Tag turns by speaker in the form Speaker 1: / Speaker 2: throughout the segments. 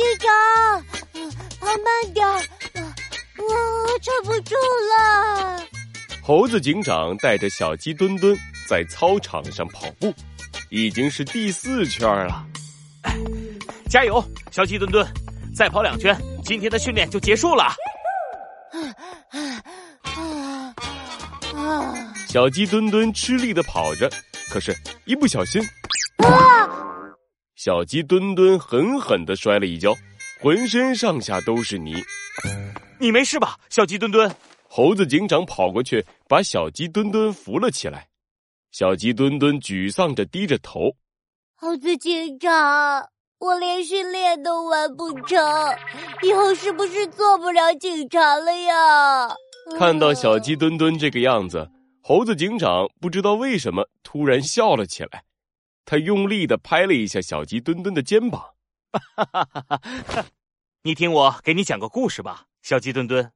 Speaker 1: 警长，跑慢点，我撑不住了。
Speaker 2: 猴子警长带着小鸡墩墩在操场上跑步，已经是第四圈了。
Speaker 3: 加油，小鸡墩墩，再跑两圈，今天的训练就结束了。
Speaker 2: 小鸡墩墩吃力的跑着，可是，一不小心，小鸡墩墩狠狠的摔了一跤，浑身上下都是泥。
Speaker 3: 你没事吧，小鸡墩墩？
Speaker 2: 猴子警长跑过去，把小鸡墩墩扶了起来。小鸡墩墩沮丧着低着头。
Speaker 1: 猴子警长，我连训练都完不成，以后是不是做不了警察了呀？
Speaker 2: 看到小鸡墩墩这个样子。猴子警长不知道为什么突然笑了起来，他用力的拍了一下小鸡墩墩的肩膀。
Speaker 3: 哈哈哈哈你听我给你讲个故事吧，小鸡墩墩。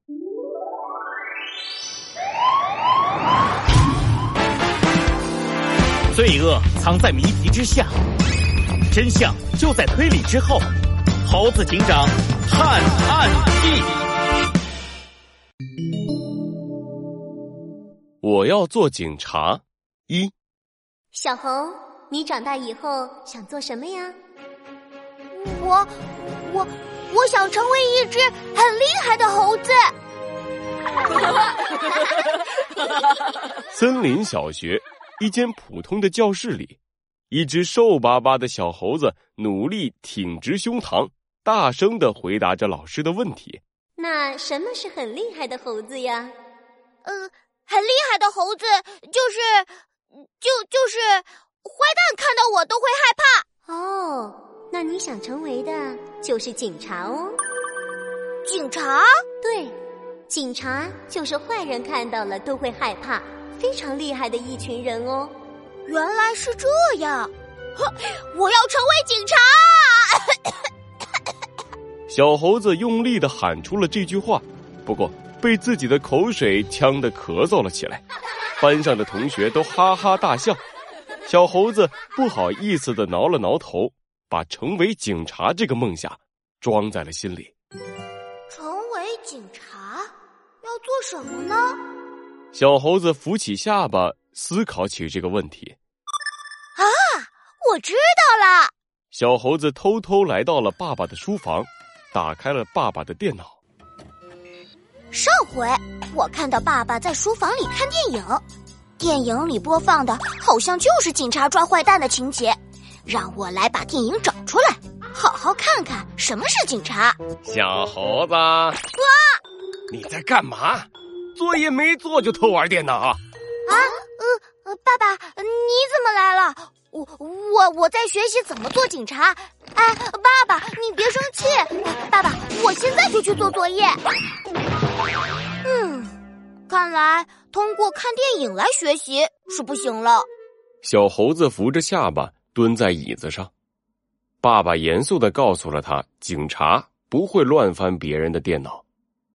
Speaker 3: 罪恶藏在谜题之下，真相就在推理之后。猴子警长探案记。
Speaker 2: 我要做警察。一，
Speaker 4: 小猴，你长大以后想做什么呀？
Speaker 1: 我，我，我想成为一只很厉害的猴子。
Speaker 2: 森林小学一间普通的教室里，一只瘦巴巴的小猴子努力挺直胸膛，大声的回答着老师的问题。
Speaker 4: 那什么是很厉害的猴子呀？
Speaker 1: 呃。很厉害的猴子，就是，就就是坏蛋看到我都会害怕。
Speaker 4: 哦，那你想成为的就是警察哦。
Speaker 1: 警察？
Speaker 4: 对，警察就是坏人看到了都会害怕，非常厉害的一群人哦。
Speaker 1: 原来是这样，我要成为警察！
Speaker 2: 小猴子用力的喊出了这句话，不过。被自己的口水呛得咳嗽了起来，班上的同学都哈哈大笑。小猴子不好意思的挠了挠头，把成为警察这个梦想装在了心里。
Speaker 1: 成为警察要做什么呢？
Speaker 2: 小猴子扶起下巴，思考起这个问题。
Speaker 1: 啊，我知道了！
Speaker 2: 小猴子偷偷来到了爸爸的书房，打开了爸爸的电脑。
Speaker 1: 上回我看到爸爸在书房里看电影，电影里播放的好像就是警察抓坏蛋的情节，让我来把电影找出来，好好看看什么是警察。
Speaker 2: 小猴子，哥，你在干嘛？作业没做就偷玩电脑？啊，
Speaker 1: 呃，爸爸，你怎么来了？我我我在学习怎么做警察。哎，爸爸，你别生气。爸爸，我现在就去做作业。嗯，看来通过看电影来学习是不行了。
Speaker 2: 小猴子扶着下巴蹲在椅子上，爸爸严肃的告诉了他：警察不会乱翻别人的电脑。